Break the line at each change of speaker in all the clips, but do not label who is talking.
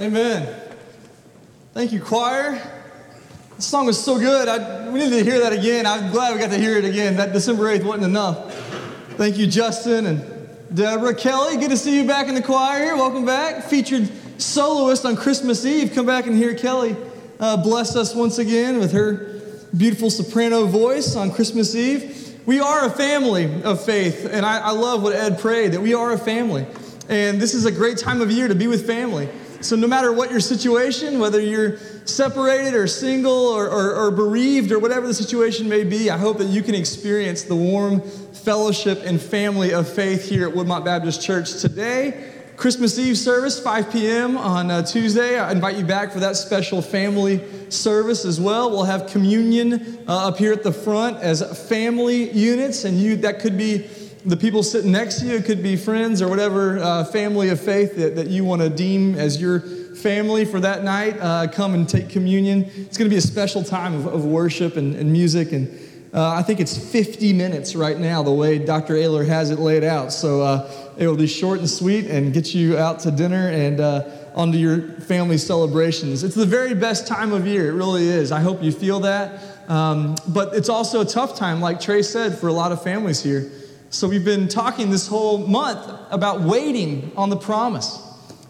Amen. Thank you, choir. This song was so good. I, we need to hear that again. I'm glad we got to hear it again. That December 8th wasn't enough. Thank you, Justin and Deborah. Kelly, good to see you back in the choir here. Welcome back. Featured soloist on Christmas Eve. Come back and hear Kelly uh, bless us once again with her beautiful soprano voice on Christmas Eve. We are a family of faith, and I, I love what Ed prayed that we are a family. And this is a great time of year to be with family. So, no matter what your situation, whether you're separated or single or, or, or, bereaved or whatever the situation may be, I hope that you can experience the warm fellowship and family of faith here at Woodmont Baptist Church today. Christmas Eve service, 5 p.m. on uh, Tuesday. I invite you back for that special family service as well. We'll have communion uh, up here at the front as family units, and you that could be the people sitting next to you, could be friends or whatever uh, family of faith that, that you want to deem as your family for that night. Uh, come and take communion. It's going to be a special time of, of worship and, and, music. And uh, I think it's 50 minutes right now, the way Dr. Ayler has it laid out. So uh, it will be short and sweet and get you out to dinner and uh, onto your family celebrations. It's the very best time of year. It really is. I hope you feel that. Um, but it's also a tough time, like Trey said, for a lot of families here. So, we've been talking this whole month about waiting on the promise,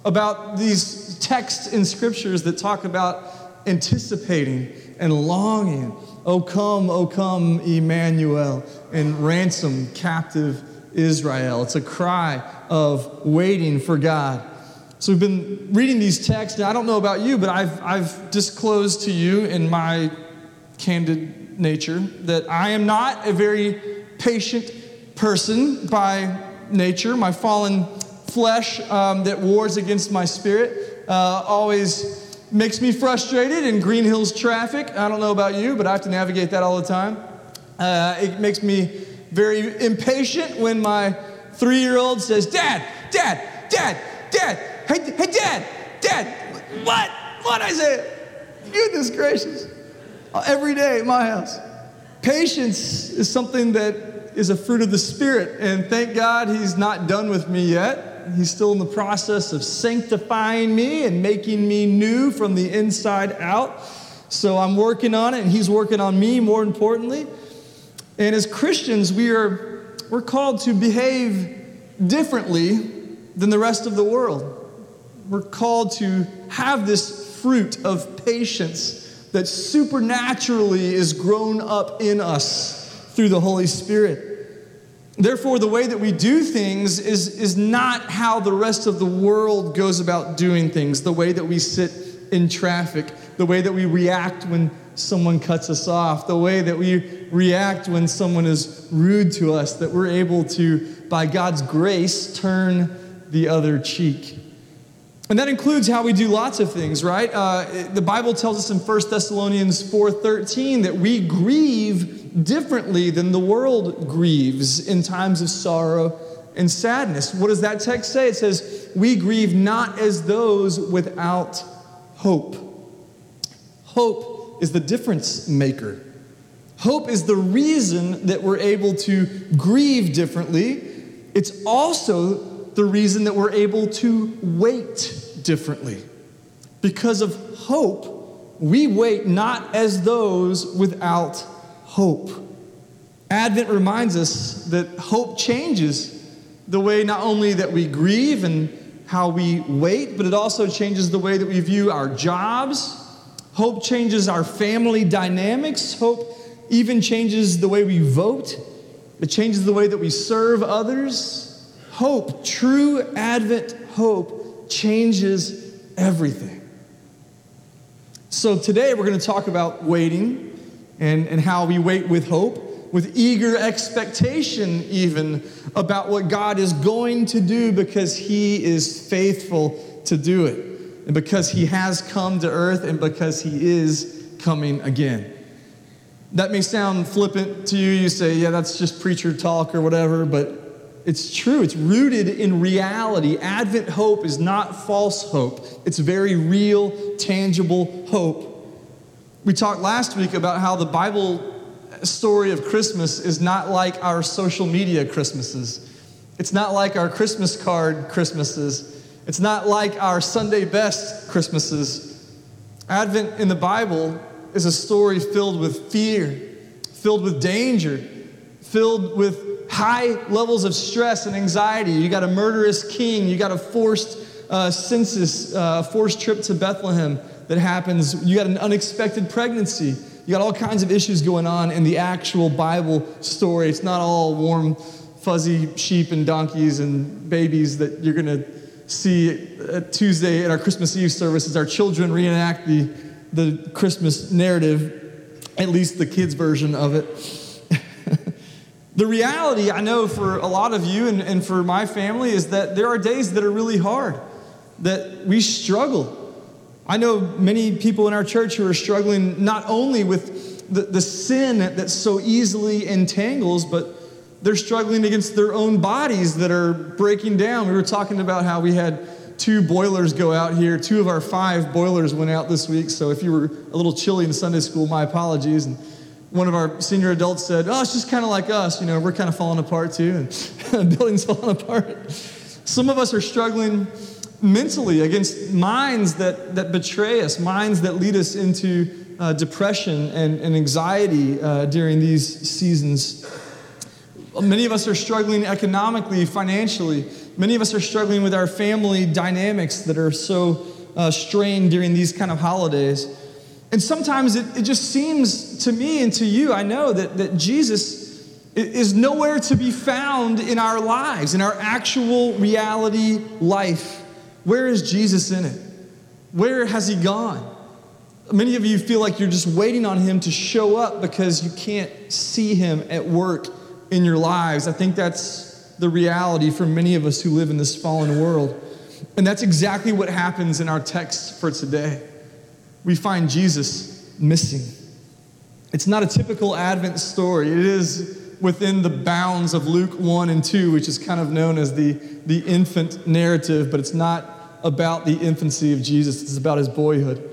about these texts in scriptures that talk about anticipating and longing. Oh, come, oh, come, Emmanuel, and ransom captive Israel. It's a cry of waiting for God. So, we've been reading these texts, and I don't know about you, but I've, I've disclosed to you in my candid nature that I am not a very patient person by nature, my fallen flesh um, that wars against my spirit, uh, always makes me frustrated in Green Hills traffic. I don't know about you, but I have to navigate that all the time. Uh, it makes me very impatient when my three year old says, Dad, Dad, Dad, Dad, hey, hey, Dad, Dad, what? What? I say, goodness gracious. Every day at my house. Patience is something that is a fruit of the Spirit. And thank God he's not done with me yet. He's still in the process of sanctifying me and making me new from the inside out. So I'm working on it, and he's working on me, more importantly. And as Christians, we are we're called to behave differently than the rest of the world. We're called to have this fruit of patience that supernaturally is grown up in us through the Holy Spirit. Therefore, the way that we do things is, is not how the rest of the world goes about doing things, the way that we sit in traffic, the way that we react when someone cuts us off, the way that we react when someone is rude to us, that we're able to, by God's grace, turn the other cheek. And that includes how we do lots of things, right? Uh, the Bible tells us in 1 Thessalonians 4:13 that we grieve differently than the world grieves in times of sorrow and sadness. What does that text say? It says, "We grieve not as those without hope." Hope is the difference maker. Hope is the reason that we're able to grieve differently. It's also the reason that we're able to wait differently. Because of hope, we wait not as those without hope. Advent reminds us that hope changes the way not only that we grieve and how we wait, but it also changes the way that we view our jobs. Hope changes our family dynamics. Hope even changes the way we vote. It changes the way that we serve others hope, true Advent hope, changes everything. So today we're going to talk about waiting and, and how we wait with hope, with eager expectation, even about what God is going to do because He is faithful to do it, and because He has come to earth, and because He is coming again. That may sound flippant to you. You say, yeah, that's just preacher talk or whatever, but it's true. It's rooted in reality. Advent hope is not false hope, it's very real, tangible hope. We talked last week about how the Bible story of Christmas is not like our social media Christmases. It's not like our Christmas card Christmases. It's not like our Sunday best Christmases. Advent in the Bible is a story filled with fear, filled with danger, filled with high levels of stress and anxiety. You got a murderous king, you got a forced uh, census, uh, forced trip to Bethlehem that happens, you got an unexpected pregnancy. You got all kinds of issues going on in the actual Bible story. It's not all warm, fuzzy sheep and donkeys and babies that you're going to see Tuesday at our Christmas Eve service as our children reenact the, the Christmas narrative, at least the kids' version of it. the reality, I know for a lot of you and, and for my family, is that there are days that are really hard, that we struggle I know many people in our church who are struggling not only with the, the sin that so easily entangles, but they're struggling against their own bodies that are breaking down. We were talking about how we had two boilers go out here. Two of our five boilers went out this week. So if you were a little chilly in Sunday school, my apologies. And one of our senior adults said, Oh, it's just kind of like us. You know, we're kind of falling apart too, and the building's falling apart. Some of us are struggling mentally against minds that, that betray us, minds that lead us into uh, depression and, and anxiety uh, during these seasons. Many of us are struggling economically, financially. Many of us are struggling with our family dynamics that are so uh, strained during these kind of holidays. And sometimes it, it just seems to me and to you, I know, that, that Jesus is nowhere to be found in our lives, in our actual reality life. Where is Jesus in it? Where has he gone? Many of you feel like you're just waiting on him to show up because you can't see him at work in your lives. I think that's the reality for many of us who live in this fallen world. And that's exactly what happens in our text for today. We find Jesus missing. It's not a typical Advent story. It is within the bounds of Luke 1 and 2, which is kind of known as the, the infant narrative, but it's not about the infancy of Jesus, it's about his boyhood.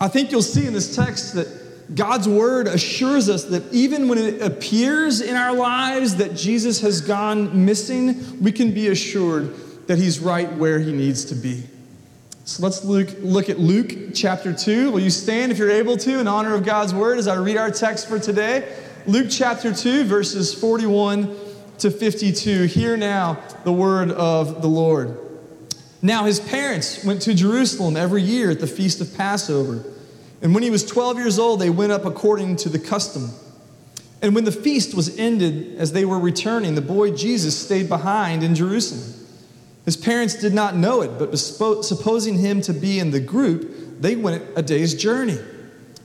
I think you'll see in this text that God's word assures us that even when it appears in our lives that Jesus has gone missing, we can be assured that he's right where he needs to be. So let's look, look at Luke chapter 2. Will you stand if you're able to in honor of God's word as I read our text for today? Luke chapter 2, verses 41 to 52. Hear now the word of the Lord. Now, his parents went to Jerusalem every year at the feast of Passover. And when he was 12 years old, they went up according to the custom. And when the feast was ended, as they were returning, the boy Jesus stayed behind in Jerusalem. His parents did not know it, but supposing him to be in the group, they went a day's journey.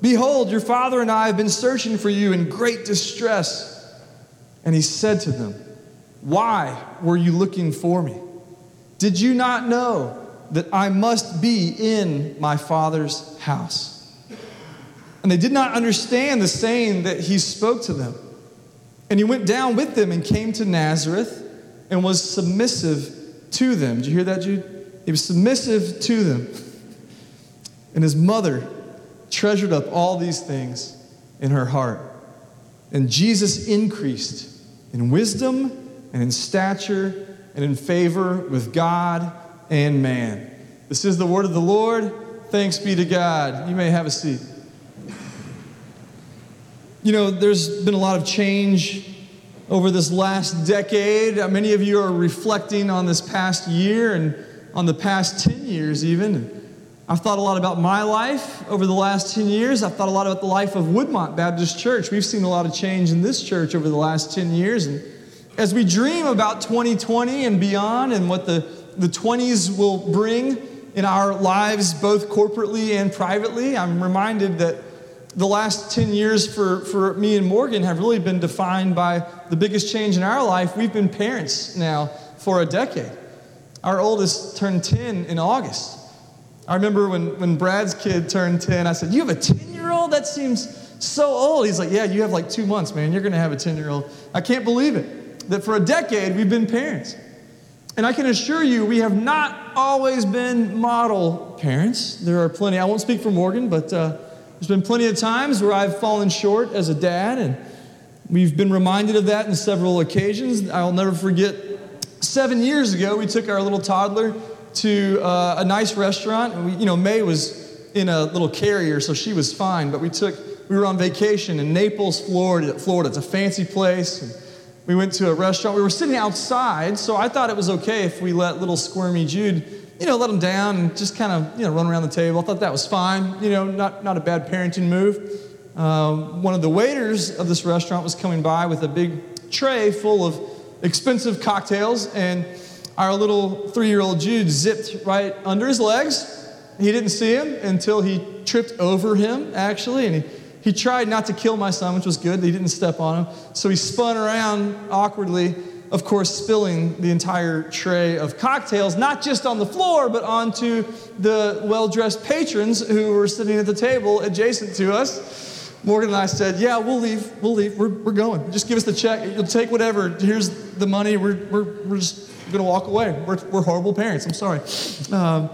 Behold, your father and I have been searching for you in great distress. And he said to them, Why were you looking for me? Did you not know that I must be in my father's house? And they did not understand the saying that he spoke to them. And he went down with them and came to Nazareth and was submissive to them. Did you hear that, Jude? He was submissive to them. And his mother treasured up all these things in her heart. And Jesus increased in wisdom and in stature and in favor with God and man. This is the word of the Lord. Thanks be to God. You may have a seat. You know, there's been a lot of change over this last decade. Uh, many of you are reflecting on this past year and on the past 10 years, even. I've thought a lot about my life over the last 10 years. I've thought a lot about the life of Woodmont Baptist Church. We've seen a lot of change in this church over the last 10 years. And as we dream about 2020 and beyond and what the, the 20s will bring in our lives, both corporately and privately, I'm reminded that the last 10 years for, for me and Morgan have really been defined by the biggest change in our life. We've been parents now for a decade. Our oldest turned 10 in August. I remember when, when Brad's kid turned 10, I said, You have a 10 year old? That seems so old. He's like, Yeah, you have like two months, man. You're going to have a 10 year old. I can't believe it. That for a decade, we've been parents. And I can assure you, we have not always been model parents. There are plenty, I won't speak for Morgan, but uh, there's been plenty of times where I've fallen short as a dad, and we've been reminded of that in several occasions. I'll never forget seven years ago, we took our little toddler to uh, a nice restaurant. And we, you know, May was in a little carrier, so she was fine, but we took, we were on vacation in Naples, Florida. Florida. It's a fancy place. And, we went to a restaurant. We were sitting outside, so I thought it was okay if we let little squirmy Jude, you know, let him down and just kind of, you know, run around the table. I thought that was fine. You know, not, not a bad parenting move. Um, one of the waiters of this restaurant was coming by with a big tray full of expensive cocktails, and our little three year old Jude zipped right under his legs. He didn't see him until he tripped over him, actually, and he he tried not to kill my son, which was good. He didn't step on him. So he spun around awkwardly, of course, spilling the entire tray of cocktails, not just on the floor, but onto the well dressed patrons who were sitting at the table adjacent to us. Morgan and I said, Yeah, we'll leave. We'll leave. We're, we're going. Just give us the check. You'll take whatever. Here's the money. We're, we're, we're just going to walk away. We're, we're horrible parents. I'm sorry. Um,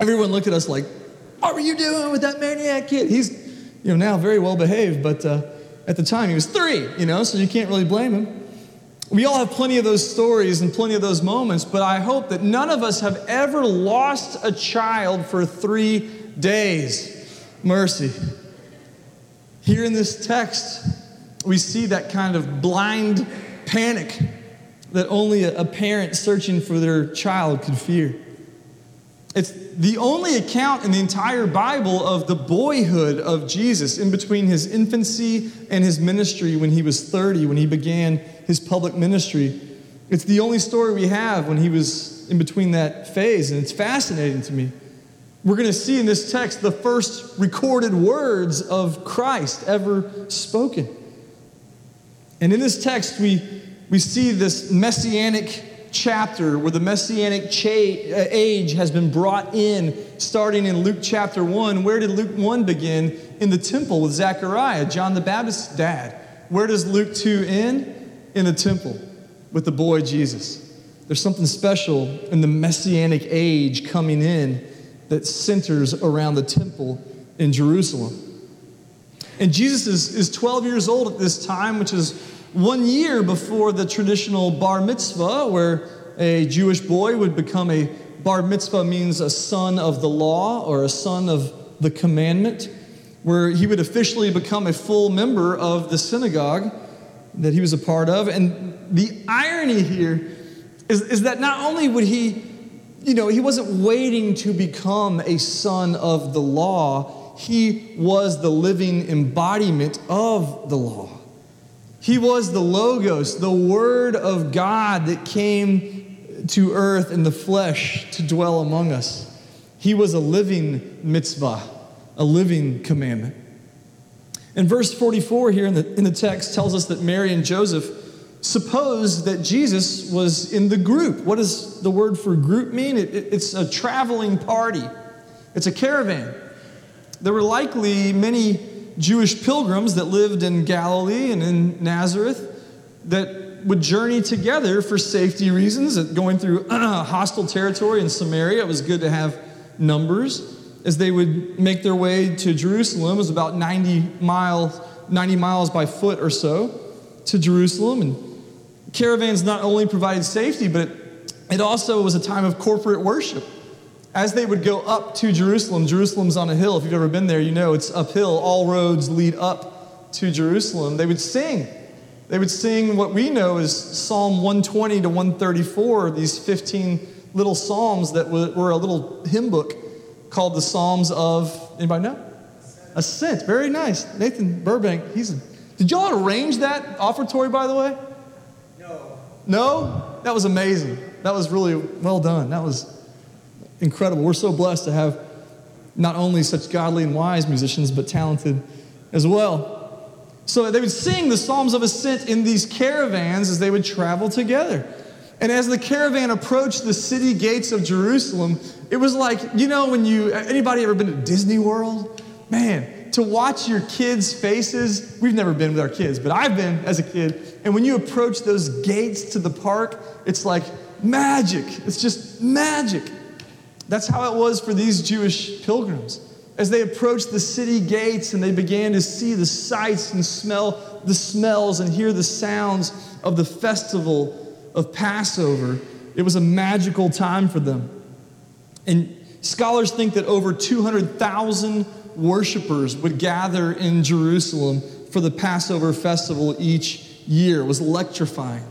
everyone looked at us like, What were you doing with that maniac kid? He's you know, now very well behaved, but uh, at the time he was three, you know, so you can't really blame him. We all have plenty of those stories and plenty of those moments, but I hope that none of us have ever lost a child for three days. Mercy. Here in this text, we see that kind of blind panic that only a parent searching for their child could fear. It's the only account in the entire Bible of the boyhood of Jesus in between his infancy and his ministry when he was 30, when he began his public ministry. It's the only story we have when he was in between that phase, and it's fascinating to me. We're going to see in this text the first recorded words of Christ ever spoken. And in this text, we, we see this messianic chapter where the messianic cha- uh, age has been brought in, starting in Luke chapter 1. Where did Luke 1 begin? In the temple with Zechariah, John the Baptist's dad. Where does Luke 2 end? In the temple with the boy Jesus. There's something special in the messianic age coming in that centers around the temple in Jerusalem. And Jesus is, is 12 years old at this time, which is one year before the traditional bar mitzvah, where a Jewish boy would become a bar mitzvah, means a son of the law or a son of the commandment, where he would officially become a full member of the synagogue that he was a part of. And the irony here is, is that not only would he, you know, he wasn't waiting to become a son of the law, he was the living embodiment of the law. He was the Logos, the Word of God that came to earth in the flesh to dwell among us. He was a living mitzvah, a living commandment. And verse 44 here in the, in the text tells us that Mary and Joseph supposed that Jesus was in the group. What does the word for group mean? It, it, it's a traveling party, it's a caravan. There were likely many Jewish pilgrims that lived in Galilee and in Nazareth that would journey together for safety reasons, going through hostile territory in Samaria. It was good to have numbers. As they would make their way to Jerusalem, it was about 90 miles, 90 miles by foot or so to Jerusalem. And caravans not only provided safety, but it, it also was a time of corporate worship as they would go up to Jerusalem, Jerusalem's on a hill. If you've ever been there, you know it's uphill. All roads lead up to Jerusalem. They would sing. They would sing what we know as Psalm 120 to 134, these 15 little psalms that were a little hymn book called the Psalms of, anybody know? Ascent. Very nice. Nathan Burbank, he's a, did y'all arrange that offertory, by the way?
No.
No? That was amazing. That was really well done. That was incredible. We're so blessed to have not only such godly and wise musicians, but talented as well. So they would sing the Psalms of Ascent in these caravans as they would travel together. And as the caravan approached the city gates of Jerusalem, it was like, you know, when you, anybody ever been to Disney World? Man, to watch your kids' faces, we've never been with our kids, but I've been as a kid. And when you approach those gates to the park, it's like magic. It's just magic. That's how it was for these Jewish pilgrims. As they approached the city gates and they began to see the sights and smell the smells and hear the sounds of the festival of Passover, it was a magical time for them. And scholars think that over 200,000 worshipers would gather in Jerusalem for the Passover festival each year. It was electrifying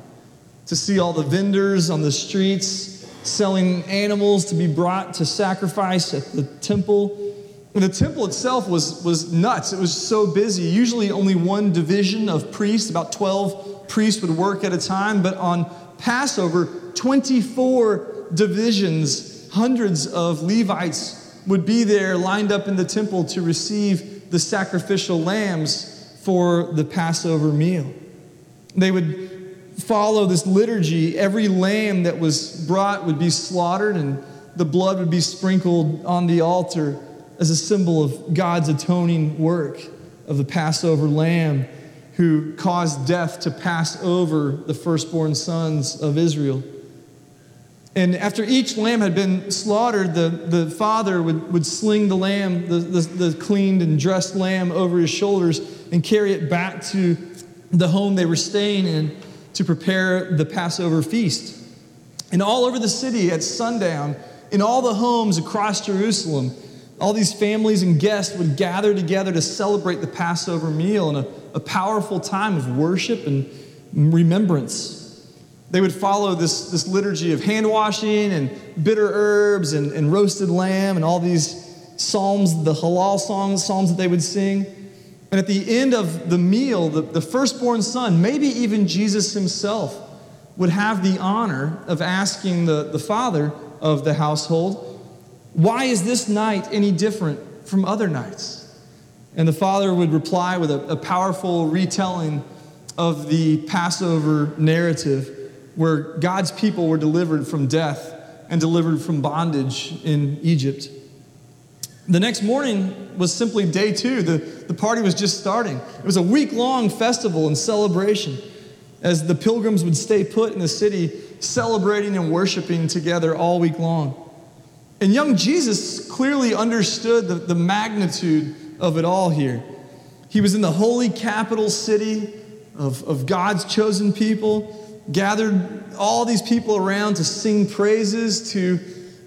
to see all the vendors on the streets selling animals to be brought to sacrifice at the temple. And the temple itself was, was nuts. It was so busy. Usually, only one division of priests, about 12 priests, would work at a time. But on Passover, 24 divisions, hundreds of Levites would be there lined up in the temple to receive the sacrificial lambs for the Passover meal. They would follow this liturgy. Every lamb that was brought would be slaughtered, and the blood would be sprinkled on the altar as a symbol of God's atoning work of the Passover lamb who caused death to pass over the firstborn sons of Israel. And after each lamb had been slaughtered, the, the father would, would sling the lamb, the, the, the cleaned and dressed lamb, over his shoulders and carry it back to the home they were staying in to prepare the Passover feast. And all over the city at sundown, in all the homes across Jerusalem, all these families and guests would gather together to celebrate the Passover meal in a, a powerful time of worship and remembrance. They would follow this, this liturgy of hand washing and bitter herbs and, and roasted lamb and all these psalms, the Hallel songs, psalms that they would sing. And at the end of the meal, the, the firstborn son, maybe even Jesus himself, would have the honor of asking the, the father of the household, Why is this night any different from other nights? And the father would reply with a, a powerful retelling of the Passover narrative where God's people were delivered from death and delivered from bondage in Egypt. The next morning was simply day two. The, the party was just starting. It was a week long festival and celebration as the pilgrims would stay put in the city, celebrating and worshiping together all week long. And young Jesus clearly understood the, the magnitude of it all here. He was in the holy capital city of, of God's chosen people, gathered all these people around to sing praises to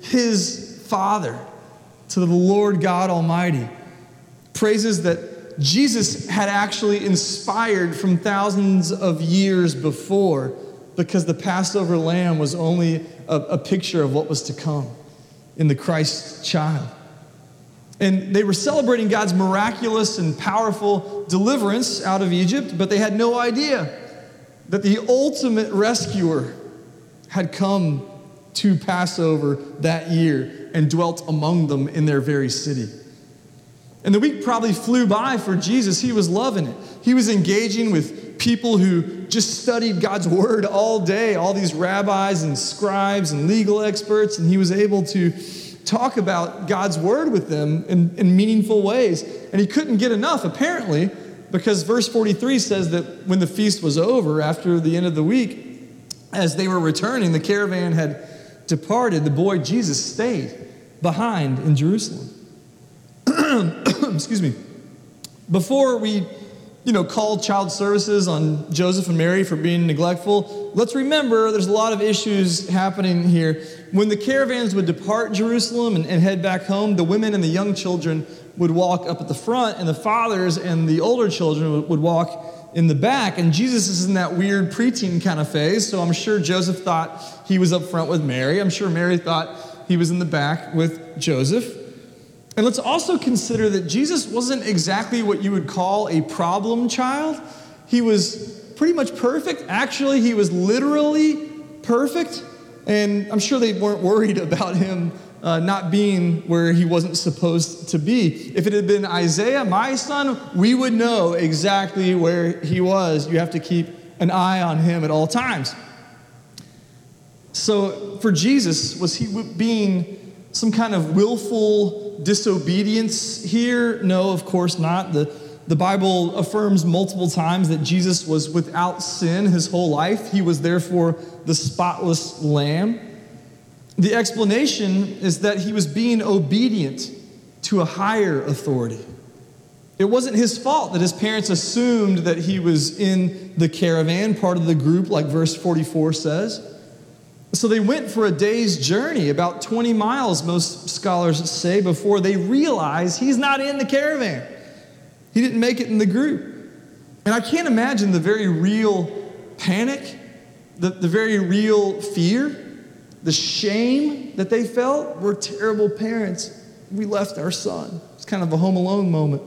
his Father to the Lord God Almighty. Praises that Jesus had actually inspired from thousands of years before because the Passover lamb was only a, a picture of what was to come in the Christ child. And they were celebrating God's miraculous and powerful deliverance out of Egypt, but they had no idea that the ultimate rescuer had come to Passover that year and dwelt among them in their very city. And the week probably flew by for Jesus. He was loving it. He was engaging with people who just studied God's word all day, all these rabbis and scribes and legal experts, and he was able to talk about God's word with them in, in meaningful ways. And he couldn't get enough, apparently, because verse 43 says that when the feast was over, after the end of the week, as they were returning, the caravan had departed, the boy Jesus stayed behind in Jerusalem. Excuse me. Before we, you know, call child services on Joseph and Mary for being neglectful, let's remember there's a lot of issues happening here. When the caravans would depart Jerusalem and, and head back home, the women and the young children would walk up at the front, and the fathers and the older children would, would walk in the back. And Jesus is in that weird preteen kind of phase. So I'm sure Joseph thought he was up front with Mary. I'm sure Mary thought he was in the back with Joseph. And let's also consider that Jesus wasn't exactly what you would call a problem child. He was pretty much perfect. Actually, he was literally perfect. And I'm sure they weren't worried about him uh, not being where he wasn't supposed to be. If it had been Isaiah, my son, we would know exactly where he was. You have to keep an eye on him at all times. So for Jesus, was he being some kind of willful disobedience here? No, of course not. The, the Bible affirms multiple times that Jesus was without sin his whole life. He was therefore the spotless lamb. The explanation is that he was being obedient to a higher authority. It wasn't his fault that his parents assumed that he was in the caravan, part of the group, like verse 44 says. So they went for a day's journey, about 20 miles, most scholars say, before they realize he's not in the caravan. He didn't make it in the group. And I can't imagine the very real panic, the, the very real fear, the shame that they felt. We're terrible parents. We left our son. It's kind of a home alone moment.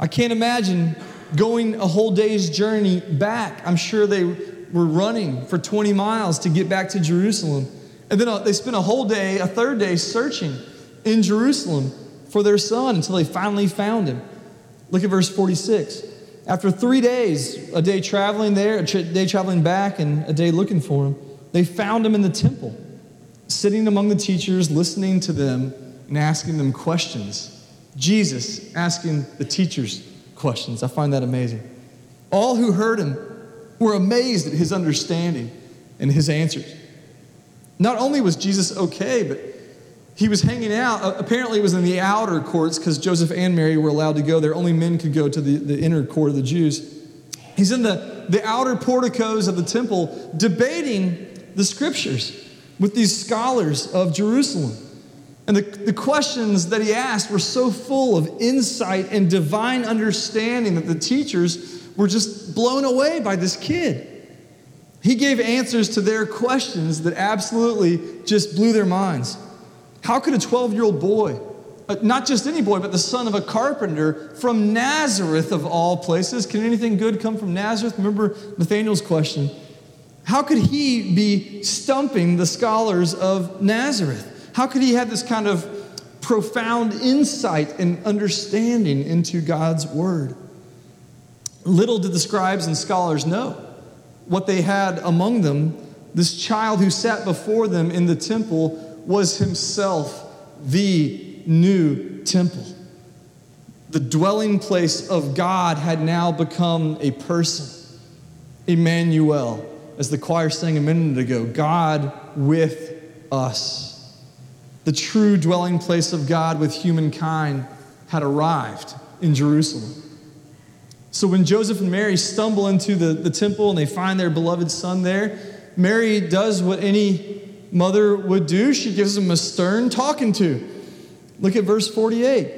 I can't imagine going a whole day's journey back. I'm sure they were running for 20 miles to get back to Jerusalem. And then uh, they spent a whole day, a third day, searching in Jerusalem for their son until they finally found him. Look at verse 46. After three days, a day traveling there, a day traveling back, and a day looking for him, they found him in the temple, sitting among the teachers, listening to them and asking them questions. Jesus asking the teachers questions. I find that amazing. All who heard him were amazed at his understanding and his answers. Not only was Jesus okay, but he was hanging out. Apparently, it was in the outer courts because Joseph and Mary were allowed to go there. Only men could go to the, the inner court of the Jews. He's in the, the outer porticos of the temple debating the scriptures with these scholars of Jerusalem. And the, the questions that he asked were so full of insight and divine understanding that the teachers were just blown away by this kid. He gave answers to their questions that absolutely just blew their minds. How could a 12 year old boy, uh, not just any boy, but the son of a carpenter from Nazareth of all places, can anything good come from Nazareth? Remember Nathaniel's question. How could he be stumping the scholars of Nazareth? How could he have this kind of profound insight and understanding into God's word? Little did the scribes and scholars know what they had among them. This child who sat before them in the temple was himself the new temple. The dwelling place of God had now become a person, Emmanuel, as the choir sang a minute ago, God with us. The true dwelling place of God with humankind had arrived in Jerusalem. So when Joseph and Mary stumble into the, the temple and they find their beloved son there, Mary does what any mother would do. She gives him a stern talking to. Look at verse 48.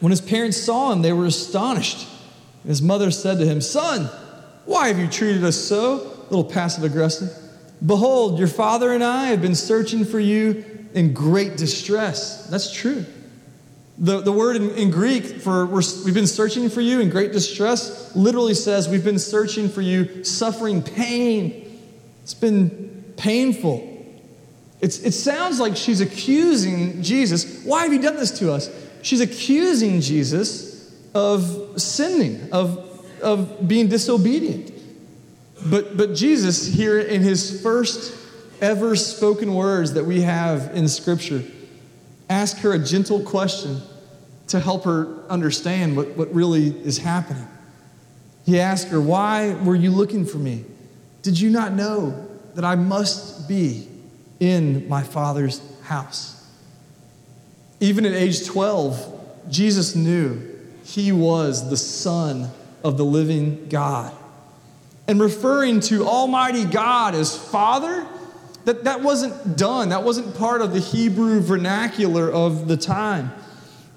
When his parents saw him, they were astonished. His mother said to him, Son, why have you treated us so? A little passive aggressive. Behold, your father and I have been searching for you in great distress. That's true. The, the word in, in Greek for we've been searching for you in great distress literally says we've been searching for you, suffering pain. It's been painful. It's, it sounds like she's accusing Jesus. Why have you done this to us? She's accusing Jesus of sinning, of, of being disobedient. But, but Jesus, here in his first ever spoken words that we have in Scripture, ask her a gentle question to help her understand what, what really is happening. He asked her, Why were you looking for me? Did you not know that I must be in my Father's house? Even at age 12, Jesus knew he was the Son of the living God. And referring to Almighty God as Father, that, that wasn't done. That wasn't part of the Hebrew vernacular of the time.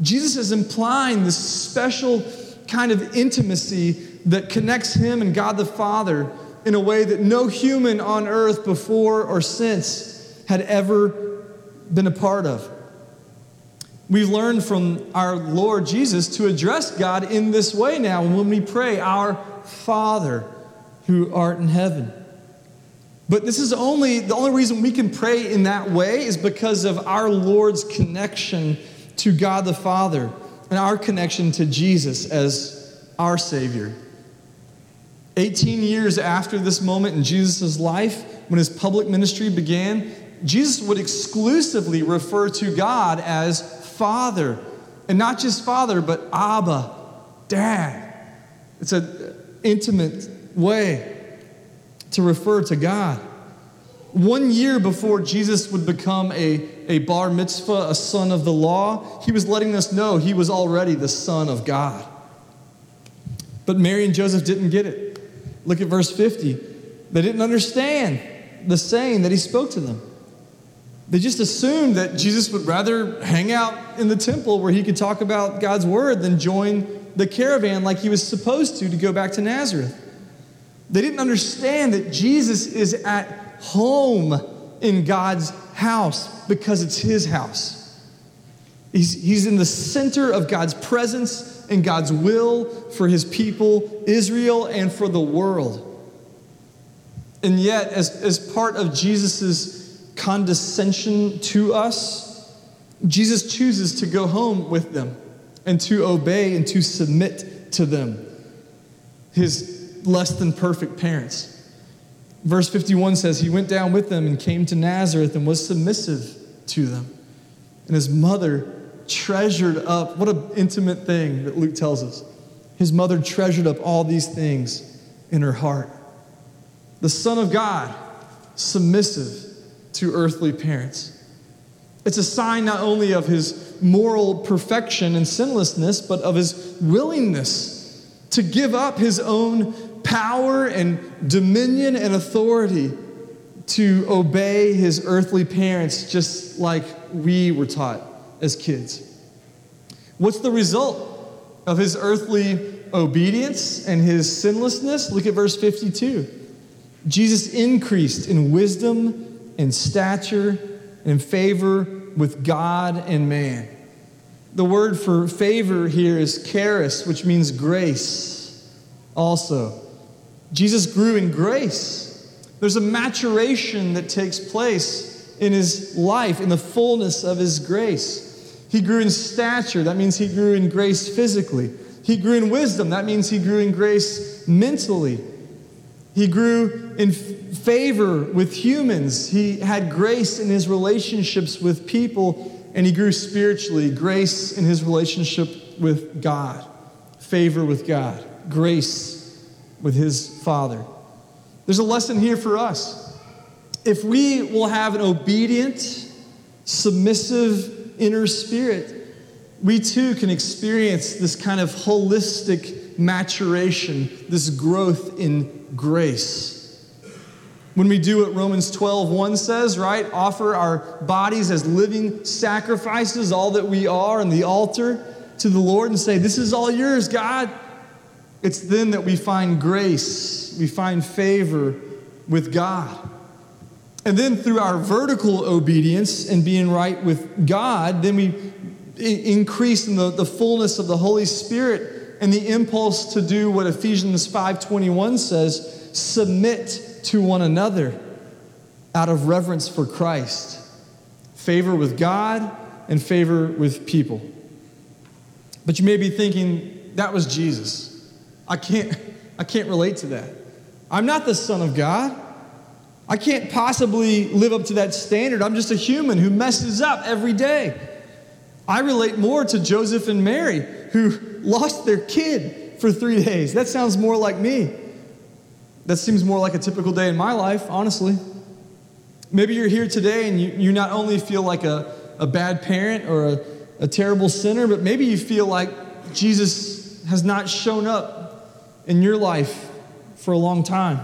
Jesus is implying this special kind of intimacy that connects him and God the Father in a way that no human on earth before or since had ever been a part of. We've learned from our Lord Jesus to address God in this way now when we pray, Our Father who art in heaven. But this is only the only reason we can pray in that way is because of our Lord's connection to God the Father and our connection to Jesus as our Savior. 18 years after this moment in Jesus' life, when his public ministry began, Jesus would exclusively refer to God as Father. And not just Father, but Abba, Dad. It's an intimate way to refer to God. One year before Jesus would become a, a bar mitzvah, a son of the law, he was letting us know he was already the Son of God. But Mary and Joseph didn't get it. Look at verse 50. They didn't understand the saying that he spoke to them. They just assumed that Jesus would rather hang out in the temple where he could talk about God's word than join the caravan like he was supposed to to go back to Nazareth. They didn't understand that Jesus is at home in God's house because it's his house. He's, he's in the center of God's presence and God's will for his people, Israel, and for the world. And yet, as, as part of Jesus' condescension to us, Jesus chooses to go home with them and to obey and to submit to them, his less than perfect parents. Verse 51 says, He went down with them and came to Nazareth and was submissive to them. And his mother treasured up, what an intimate thing that Luke tells us. His mother treasured up all these things in her heart. The Son of God, submissive to earthly parents. It's a sign not only of his moral perfection and sinlessness, but of his willingness to give up his own power and dominion and authority to obey his earthly parents, just like we were taught as kids. What's the result of his earthly obedience and his sinlessness? Look at verse 52. Jesus increased in wisdom and stature and favor with God and man. The word for favor here is charis, which means grace also. Jesus grew in grace. There's a maturation that takes place in his life, in the fullness of his grace. He grew in stature. That means he grew in grace physically. He grew in wisdom. That means he grew in grace mentally. He grew in favor with humans. He had grace in his relationships with people, and he grew spiritually. Grace in his relationship with God, favor with God, grace with his Father. There's a lesson here for us. If we will have an obedient, submissive, inner spirit, we too can experience this kind of holistic maturation, this growth in grace. When we do what Romans 12, 1 says, right? Offer our bodies as living sacrifices, all that we are, on the altar to the Lord and say, This is all yours, God. It's then that we find grace, we find favor with God. And then through our vertical obedience and being right with God, then we increase in the, the fullness of the Holy Spirit and the impulse to do what Ephesians 5:21 says, submit to one another out of reverence for Christ. Favor with God and favor with people. But you may be thinking, that was Jesus. I can't, I can't relate to that. I'm not the Son of God. I can't possibly live up to that standard. I'm just a human who messes up every day. I relate more to Joseph and Mary, who lost their kid for three days. That sounds more like me. That seems more like a typical day in my life, honestly. Maybe you're here today and you, you not only feel like a, a bad parent or a, a terrible sinner, but maybe you feel like Jesus has not shown up in your life for a long time.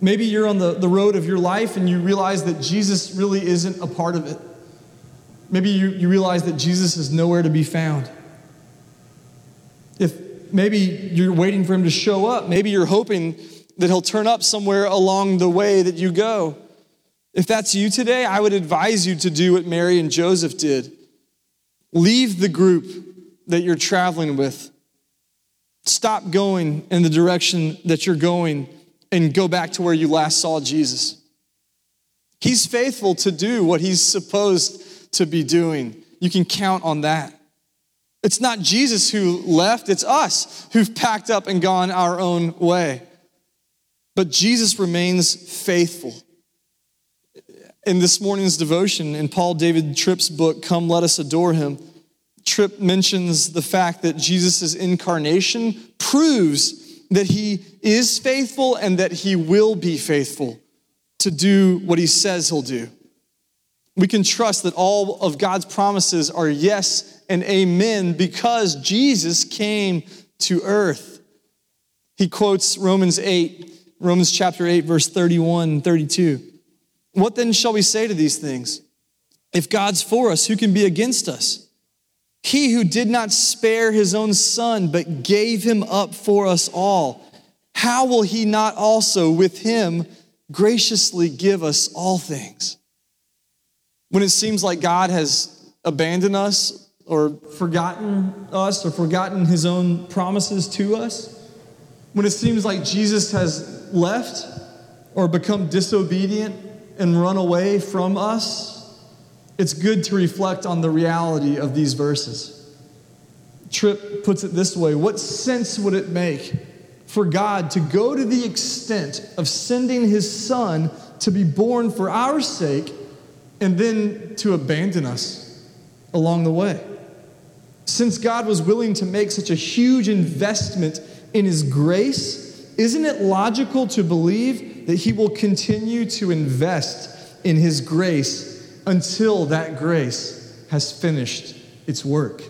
Maybe you're on the, the road of your life and you realize that Jesus really isn't a part of it. Maybe you, you realize that Jesus is nowhere to be found. If maybe you're waiting for him to show up, maybe you're hoping that he'll turn up somewhere along the way that you go. If that's you today, I would advise you to do what Mary and Joseph did. Leave the group that you're traveling with. Stop going in the direction that you're going and go back to where you last saw Jesus. He's faithful to do what he's supposed to be doing. You can count on that. It's not Jesus who left, it's us who've packed up and gone our own way. But Jesus remains faithful. In this morning's devotion, in Paul David Tripp's book, Come Let Us Adore Him, Tripp mentions the fact that Jesus' incarnation proves that he is faithful and that he will be faithful to do what he says he'll do. We can trust that all of God's promises are yes and amen because Jesus came to earth. He quotes Romans 8, Romans chapter 8, verse 31 and 32. What then shall we say to these things? If God's for us, who can be against us? He who did not spare his own son, but gave him up for us all, how will he not also with him graciously give us all things? When it seems like God has abandoned us or forgotten us or forgotten his own promises to us, when it seems like Jesus has left or become disobedient and run away from us, it's good to reflect on the reality of these verses. Tripp puts it this way What sense would it make for God to go to the extent of sending his son to be born for our sake and then to abandon us along the way? Since God was willing to make such a huge investment in his grace, isn't it logical to believe that he will continue to invest in his grace until that grace has finished its work.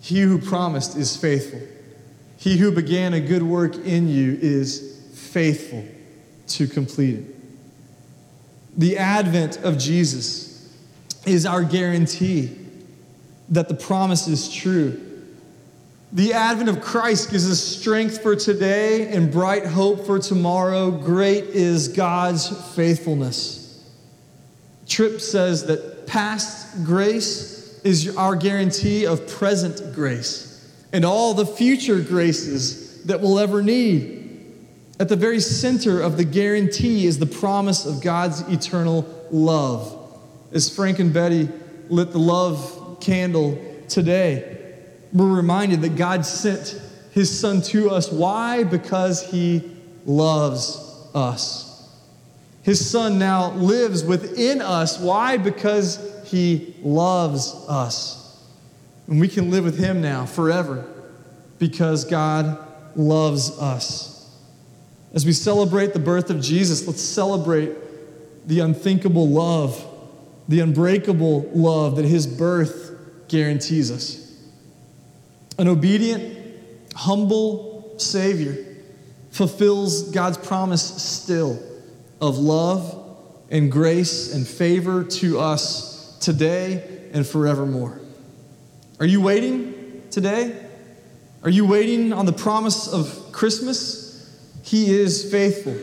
He who promised is faithful. He who began a good work in you is faithful to complete it. The advent of Jesus is our guarantee that the promise is true. The advent of Christ gives us strength for today and bright hope for tomorrow. Great is God's faithfulness. Tripp says that past grace is our guarantee of present grace and all the future graces that we'll ever need. At the very center of the guarantee is the promise of God's eternal love. As Frank and Betty lit the love candle today, we're reminded that God sent his son to us. Why? Because he loves us. His Son now lives within us. Why? Because He loves us. And we can live with Him now forever because God loves us. As we celebrate the birth of Jesus, let's celebrate the unthinkable love, the unbreakable love that His birth guarantees us. An obedient, humble Savior fulfills God's promise still of love and grace and favor to us today and forevermore. Are you waiting today? Are you waiting on the promise of Christmas? He is faithful.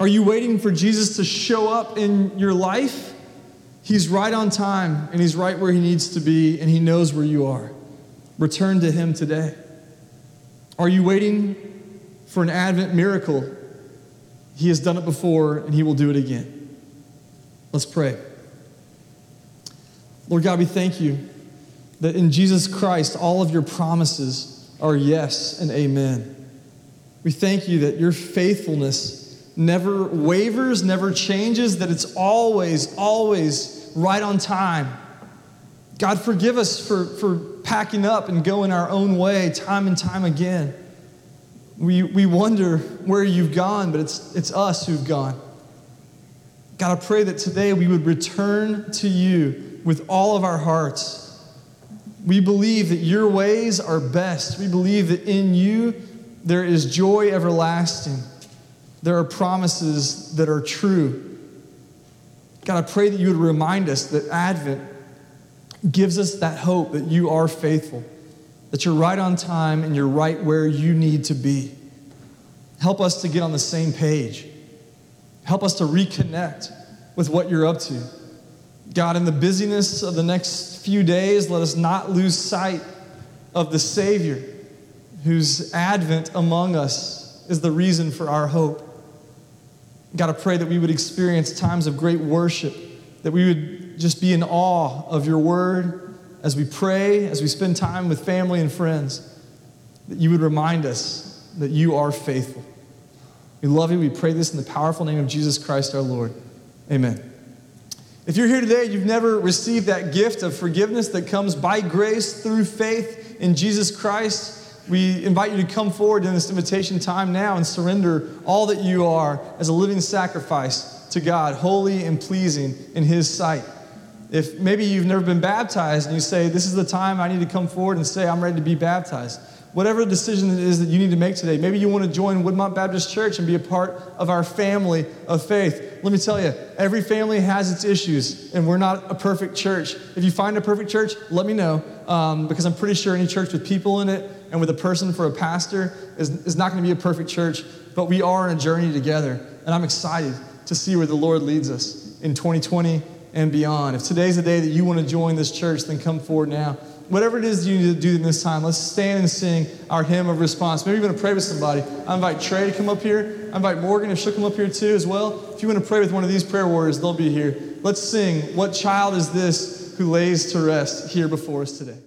Are you waiting for Jesus to show up in your life? He's right on time and he's right where he needs to be and he knows where you are. Return to him today. Are you waiting for an Advent miracle he has done it before, and He will do it again. Let's pray. Lord God, we thank you that in Jesus Christ, all of your promises are yes and amen. We thank you that your faithfulness never wavers, never changes, that it's always, always right on time. God, forgive us for, for packing up and going our own way time and time again. We, we wonder where you've gone, but it's, it's us who've gone. God, I pray that today we would return to you with all of our hearts. We believe that your ways are best. We believe that in you there is joy everlasting. There are promises that are true. God, I pray that you would remind us that Advent gives us that hope that you are faithful that you're right on time and you're right where you need to be. Help us to get on the same page. Help us to reconnect with what you're up to. God, in the busyness of the next few days, let us not lose sight of the Savior whose advent among us is the reason for our hope. God, I pray that we would experience times of great worship, that we would just be in awe of your word as we pray, as we spend time with family and friends, that you would remind us that you are faithful. We love you. We pray this in the powerful name of Jesus Christ our Lord. Amen. If you're here today, you've never received that gift of forgiveness that comes by grace through faith in Jesus Christ, we invite you to come forward in this invitation time now and surrender all that you are as a living sacrifice to God, holy and pleasing in His sight. If maybe you've never been baptized and you say, This is the time I need to come forward and say, I'm ready to be baptized. Whatever decision it is that you need to make today, maybe you want to join Woodmont Baptist Church and be a part of our family of faith. Let me tell you, every family has its issues, and we're not a perfect church. If you find a perfect church, let me know, um, because I'm pretty sure any church with people in it and with a person for a pastor is, is not going to be a perfect church, but we are on a journey together, and I'm excited to see where the Lord leads us in 2020 and beyond. If today's the day that you want to join this church, then come forward now whatever it is you need to do in this time, let's stand and sing our hymn of response. Maybe you're going to pray with somebody. I invite Trey to come up here. I invite Morgan if she'll come up here too as well. If you want to pray with one of these prayer warriors, they'll be here. Let's sing, What Child is This Who Lays to Rest here before us today?